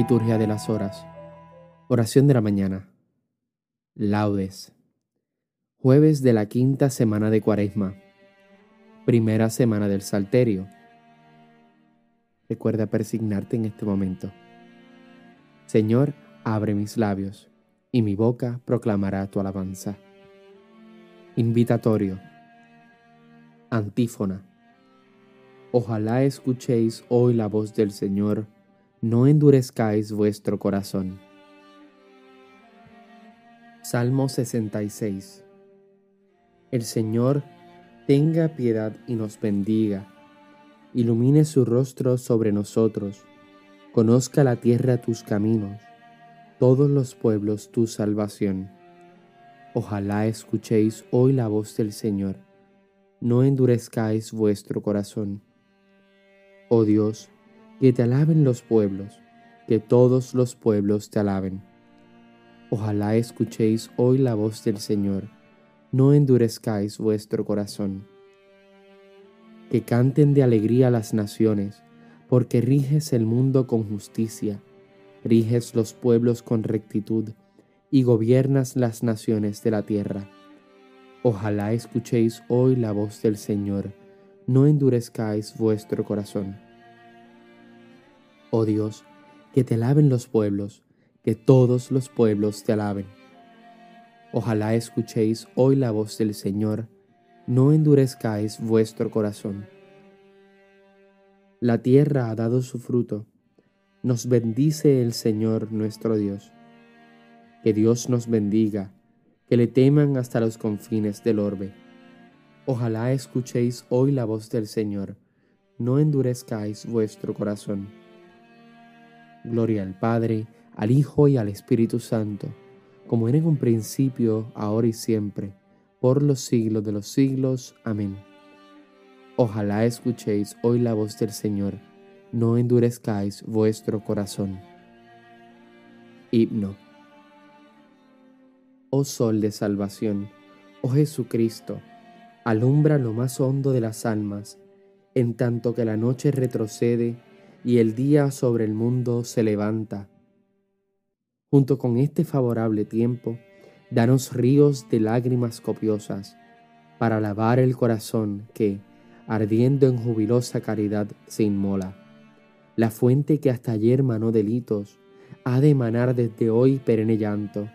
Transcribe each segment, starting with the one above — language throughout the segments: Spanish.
Liturgia de las Horas. Oración de la mañana. Laudes. Jueves de la quinta semana de Cuaresma. Primera semana del Salterio. Recuerda persignarte en este momento. Señor, abre mis labios, y mi boca proclamará tu alabanza. Invitatorio. Antífona. Ojalá escuchéis hoy la voz del Señor no endurezcáis vuestro corazón. Salmo 66 El Señor tenga piedad y nos bendiga, ilumine su rostro sobre nosotros, conozca la tierra tus caminos, todos los pueblos tu salvación. Ojalá escuchéis hoy la voz del Señor, no endurezcáis vuestro corazón. Oh Dios, que te alaben los pueblos, que todos los pueblos te alaben. Ojalá escuchéis hoy la voz del Señor, no endurezcáis vuestro corazón. Que canten de alegría las naciones, porque riges el mundo con justicia, riges los pueblos con rectitud, y gobiernas las naciones de la tierra. Ojalá escuchéis hoy la voz del Señor, no endurezcáis vuestro corazón. Oh Dios, que te alaben los pueblos, que todos los pueblos te alaben. Ojalá escuchéis hoy la voz del Señor, no endurezcáis vuestro corazón. La tierra ha dado su fruto, nos bendice el Señor nuestro Dios. Que Dios nos bendiga, que le teman hasta los confines del orbe. Ojalá escuchéis hoy la voz del Señor, no endurezcáis vuestro corazón. Gloria al Padre, al Hijo y al Espíritu Santo, como era en un principio, ahora y siempre, por los siglos de los siglos. Amén. Ojalá escuchéis hoy la voz del Señor, no endurezcáis vuestro corazón. Himno. Oh Sol de Salvación, oh Jesucristo, alumbra lo más hondo de las almas, en tanto que la noche retrocede y el día sobre el mundo se levanta. Junto con este favorable tiempo, danos ríos de lágrimas copiosas para lavar el corazón que, ardiendo en jubilosa caridad, se inmola. La fuente que hasta ayer manó delitos, ha de emanar desde hoy perenne llanto.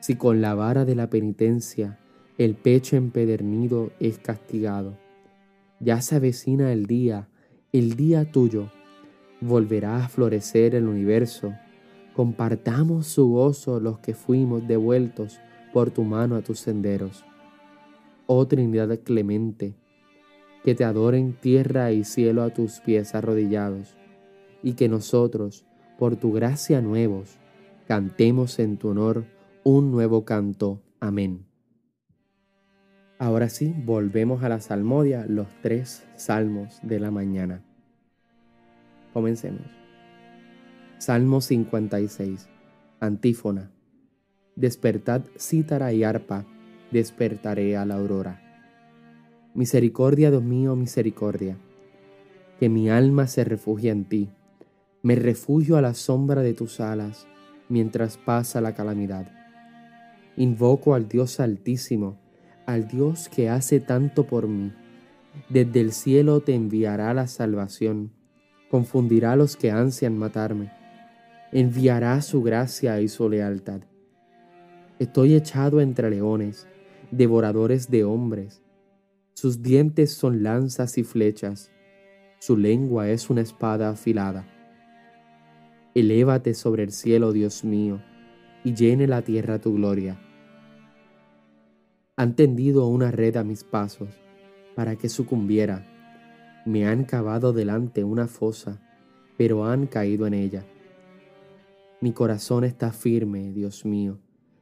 Si con la vara de la penitencia el pecho empedernido es castigado, ya se avecina el día, el día tuyo, volverá a florecer el universo. Compartamos su gozo los que fuimos devueltos por tu mano a tus senderos. Oh Trinidad clemente, que te adoren tierra y cielo a tus pies arrodillados, y que nosotros, por tu gracia nuevos, cantemos en tu honor un nuevo canto. Amén. Ahora sí, volvemos a la salmodia, los tres salmos de la mañana. Comencemos. Salmo 56. Antífona. Despertad cítara y arpa, despertaré a la aurora. Misericordia, Dios mío, misericordia. Que mi alma se refugie en ti. Me refugio a la sombra de tus alas mientras pasa la calamidad. Invoco al Dios altísimo, al Dios que hace tanto por mí. Desde el cielo te enviará la salvación confundirá a los que ansian matarme, enviará su gracia y su lealtad. Estoy echado entre leones, devoradores de hombres. Sus dientes son lanzas y flechas, su lengua es una espada afilada. Elévate sobre el cielo, Dios mío, y llene la tierra tu gloria. Han tendido una red a mis pasos para que sucumbiera me han cavado delante una fosa, pero han caído en ella. Mi corazón está firme, Dios mío,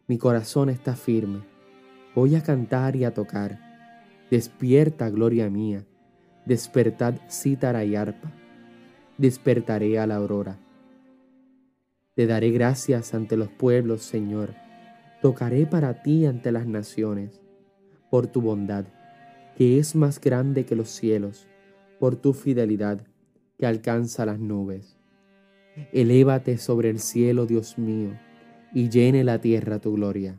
mi corazón está firme. Voy a cantar y a tocar. Despierta, gloria mía, despertad cítara y arpa. Despertaré a la aurora. Te daré gracias ante los pueblos, Señor. Tocaré para ti ante las naciones, por tu bondad, que es más grande que los cielos por tu fidelidad que alcanza las nubes. Elévate sobre el cielo, Dios mío, y llene la tierra tu gloria.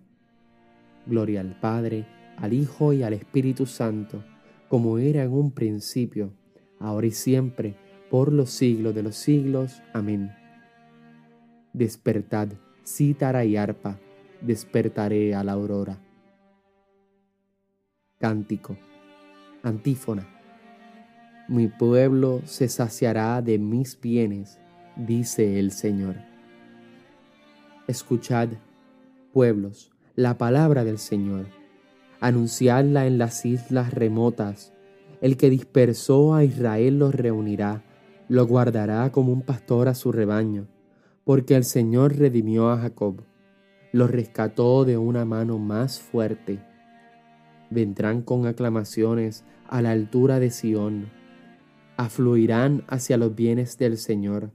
Gloria al Padre, al Hijo y al Espíritu Santo, como era en un principio, ahora y siempre, por los siglos de los siglos. Amén. Despertad, cítara y arpa, despertaré a la aurora. Cántico. Antífona. Mi pueblo se saciará de mis bienes dice el Señor. Escuchad, pueblos, la palabra del Señor, anunciadla en las islas remotas. El que dispersó a Israel los reunirá, lo guardará como un pastor a su rebaño, porque el Señor redimió a Jacob, lo rescató de una mano más fuerte. Vendrán con aclamaciones a la altura de Sión, afluirán hacia los bienes del Señor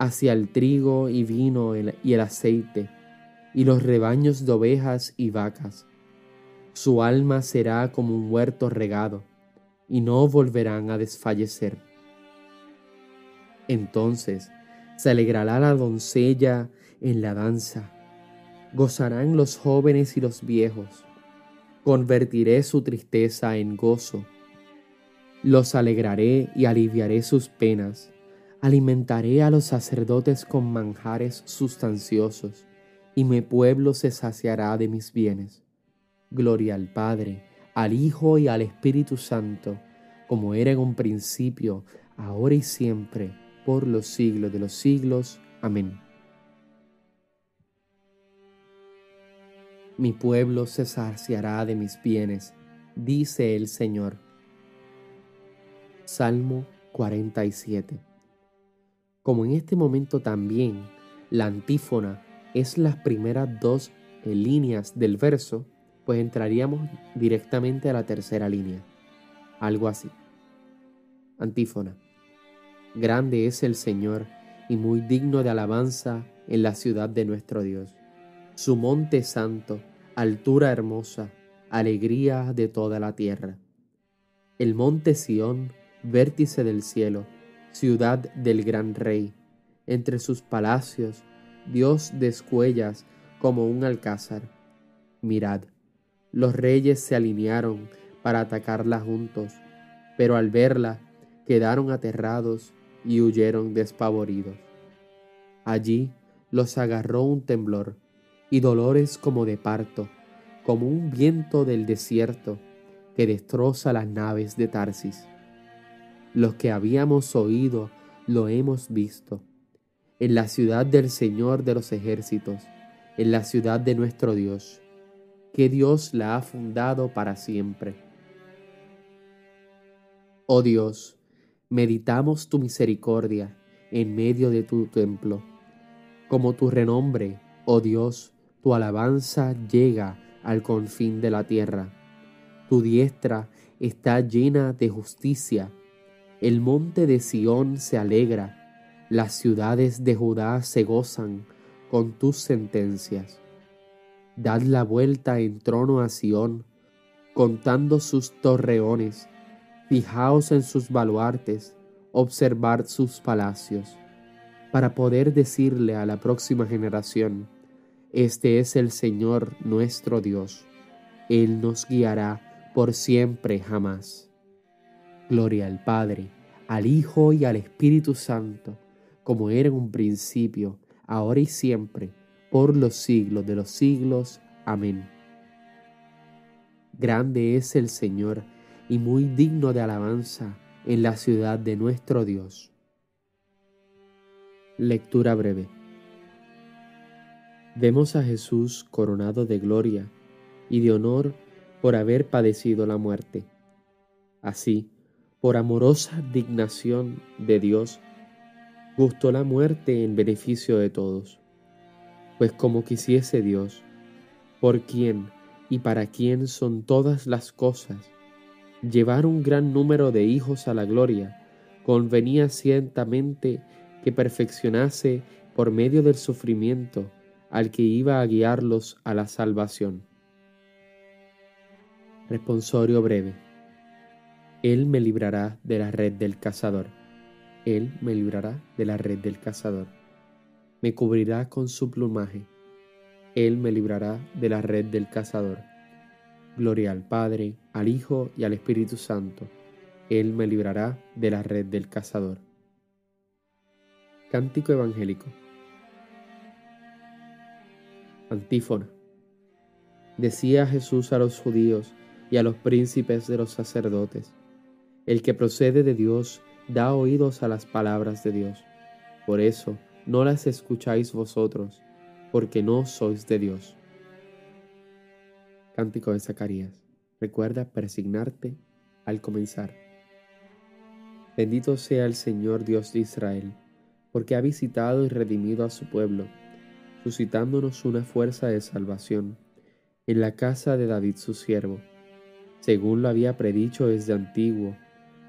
hacia el trigo y vino y el aceite, y los rebaños de ovejas y vacas. Su alma será como un huerto regado, y no volverán a desfallecer. Entonces se alegrará la doncella en la danza, gozarán los jóvenes y los viejos, convertiré su tristeza en gozo, los alegraré y aliviaré sus penas Alimentaré a los sacerdotes con manjares sustanciosos, y mi pueblo se saciará de mis bienes. Gloria al Padre, al Hijo y al Espíritu Santo, como era en un principio, ahora y siempre, por los siglos de los siglos. Amén. Mi pueblo se saciará de mis bienes, dice el Señor. Salmo 47 como en este momento también la antífona es las primeras dos eh, líneas del verso, pues entraríamos directamente a la tercera línea. Algo así. Antífona. Grande es el Señor y muy digno de alabanza en la ciudad de nuestro Dios. Su monte santo, altura hermosa, alegría de toda la tierra. El monte Sión, vértice del cielo, ciudad del gran rey. Entre sus palacios, Dios descuellas como un alcázar. Mirad, los reyes se alinearon para atacarla juntos, pero al verla quedaron aterrados y huyeron despavoridos. Allí los agarró un temblor y dolores como de parto, como un viento del desierto que destroza las naves de Tarsis. Los que habíamos oído lo hemos visto. En la ciudad del Señor de los ejércitos, en la ciudad de nuestro Dios, que Dios la ha fundado para siempre. Oh Dios, meditamos tu misericordia en medio de tu templo. Como tu renombre, oh Dios, tu alabanza llega al confín de la tierra. Tu diestra está llena de justicia el monte de Sión se alegra, las ciudades de Judá se gozan con tus sentencias. Dad la vuelta en trono a Sión, contando sus torreones, fijaos en sus baluartes, observad sus palacios, para poder decirle a la próxima generación, este es el Señor nuestro Dios, Él nos guiará por siempre jamás. Gloria al Padre, al Hijo y al Espíritu Santo, como era en un principio, ahora y siempre, por los siglos de los siglos. Amén. Grande es el Señor y muy digno de alabanza en la ciudad de nuestro Dios. Lectura breve. Vemos a Jesús coronado de gloria y de honor por haber padecido la muerte. Así, por amorosa dignación de Dios, gustó la muerte en beneficio de todos, pues como quisiese Dios, por quien y para quien son todas las cosas, llevar un gran número de hijos a la gloria, convenía ciertamente que perfeccionase por medio del sufrimiento al que iba a guiarlos a la salvación. Responsorio breve. Él me librará de la red del cazador. Él me librará de la red del cazador. Me cubrirá con su plumaje. Él me librará de la red del cazador. Gloria al Padre, al Hijo y al Espíritu Santo. Él me librará de la red del cazador. Cántico Evangélico. Antífona. Decía Jesús a los judíos y a los príncipes de los sacerdotes, el que procede de Dios da oídos a las palabras de Dios. Por eso no las escucháis vosotros, porque no sois de Dios. Cántico de Zacarías. Recuerda persignarte al comenzar. Bendito sea el Señor Dios de Israel, porque ha visitado y redimido a su pueblo, suscitándonos una fuerza de salvación en la casa de David su siervo, según lo había predicho desde antiguo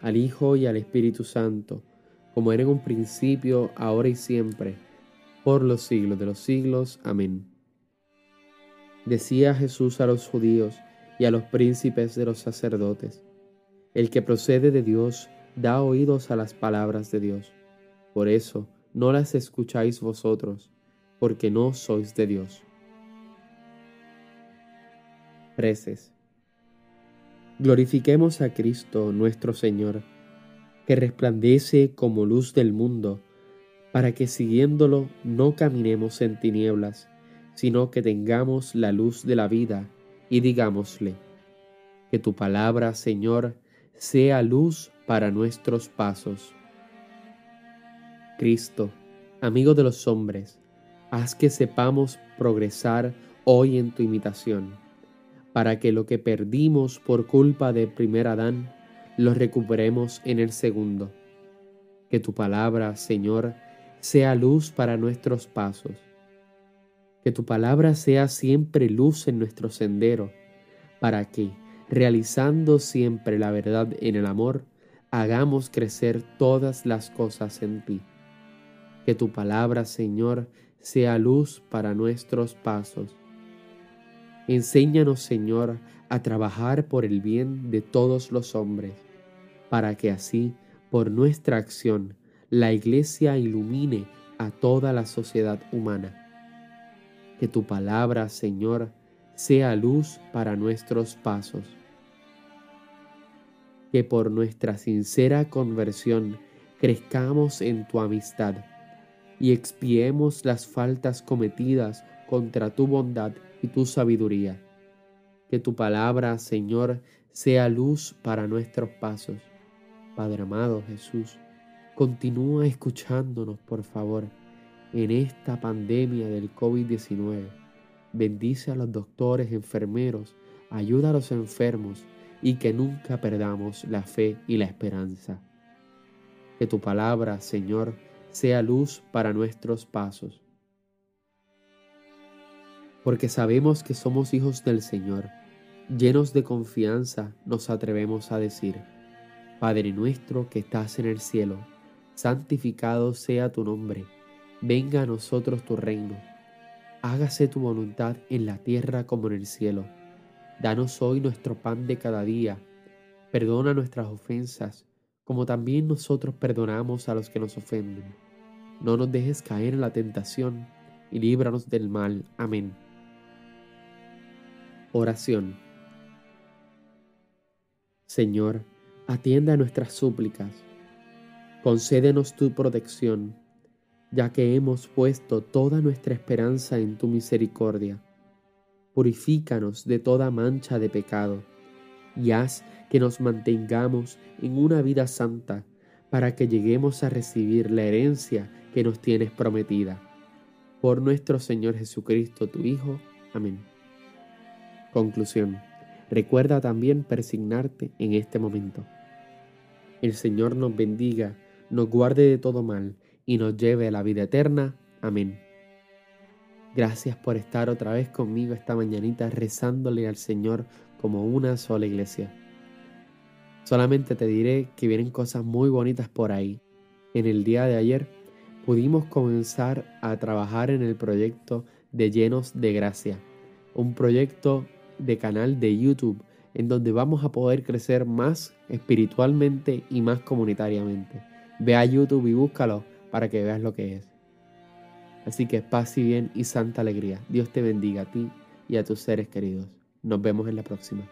al Hijo y al Espíritu Santo, como era en un principio, ahora y siempre, por los siglos de los siglos. Amén. Decía Jesús a los judíos y a los príncipes de los sacerdotes, el que procede de Dios da oídos a las palabras de Dios. Por eso no las escucháis vosotros, porque no sois de Dios. Preces. Glorifiquemos a Cristo nuestro Señor, que resplandece como luz del mundo, para que siguiéndolo no caminemos en tinieblas, sino que tengamos la luz de la vida y digámosle, que tu palabra, Señor, sea luz para nuestros pasos. Cristo, amigo de los hombres, haz que sepamos progresar hoy en tu imitación para que lo que perdimos por culpa del primer Adán lo recuperemos en el segundo. Que tu palabra, Señor, sea luz para nuestros pasos. Que tu palabra sea siempre luz en nuestro sendero, para que, realizando siempre la verdad en el amor, hagamos crecer todas las cosas en ti. Que tu palabra, Señor, sea luz para nuestros pasos Enséñanos, Señor, a trabajar por el bien de todos los hombres, para que así, por nuestra acción, la Iglesia ilumine a toda la sociedad humana. Que tu palabra, Señor, sea luz para nuestros pasos. Que por nuestra sincera conversión crezcamos en tu amistad y expiemos las faltas cometidas contra tu bondad y tu sabiduría. Que tu palabra, Señor, sea luz para nuestros pasos. Padre amado Jesús, continúa escuchándonos, por favor, en esta pandemia del COVID-19. Bendice a los doctores, enfermeros, ayuda a los enfermos y que nunca perdamos la fe y la esperanza. Que tu palabra, Señor, sea luz para nuestros pasos porque sabemos que somos hijos del Señor. Llenos de confianza nos atrevemos a decir, Padre nuestro que estás en el cielo, santificado sea tu nombre, venga a nosotros tu reino, hágase tu voluntad en la tierra como en el cielo. Danos hoy nuestro pan de cada día, perdona nuestras ofensas, como también nosotros perdonamos a los que nos ofenden. No nos dejes caer en la tentación, y líbranos del mal. Amén. Oración. Señor, atienda nuestras súplicas. Concédenos tu protección, ya que hemos puesto toda nuestra esperanza en tu misericordia. Purifícanos de toda mancha de pecado y haz que nos mantengamos en una vida santa para que lleguemos a recibir la herencia que nos tienes prometida. Por nuestro Señor Jesucristo, tu Hijo. Amén. Conclusión. Recuerda también persignarte en este momento. El Señor nos bendiga nos guarde de todo mal y nos lleve a la vida eterna. Amén. Gracias por estar otra vez conmigo esta mañanita rezándole al Señor como una sola iglesia. Solamente te diré que vienen cosas muy bonitas por ahí. En el día de ayer pudimos comenzar a trabajar en el proyecto de Llenos de Gracia, un proyecto de canal de YouTube en donde vamos a poder crecer más espiritualmente y más comunitariamente. Ve a YouTube y búscalo para que veas lo que es. Así que paz y bien y santa alegría. Dios te bendiga a ti y a tus seres queridos. Nos vemos en la próxima.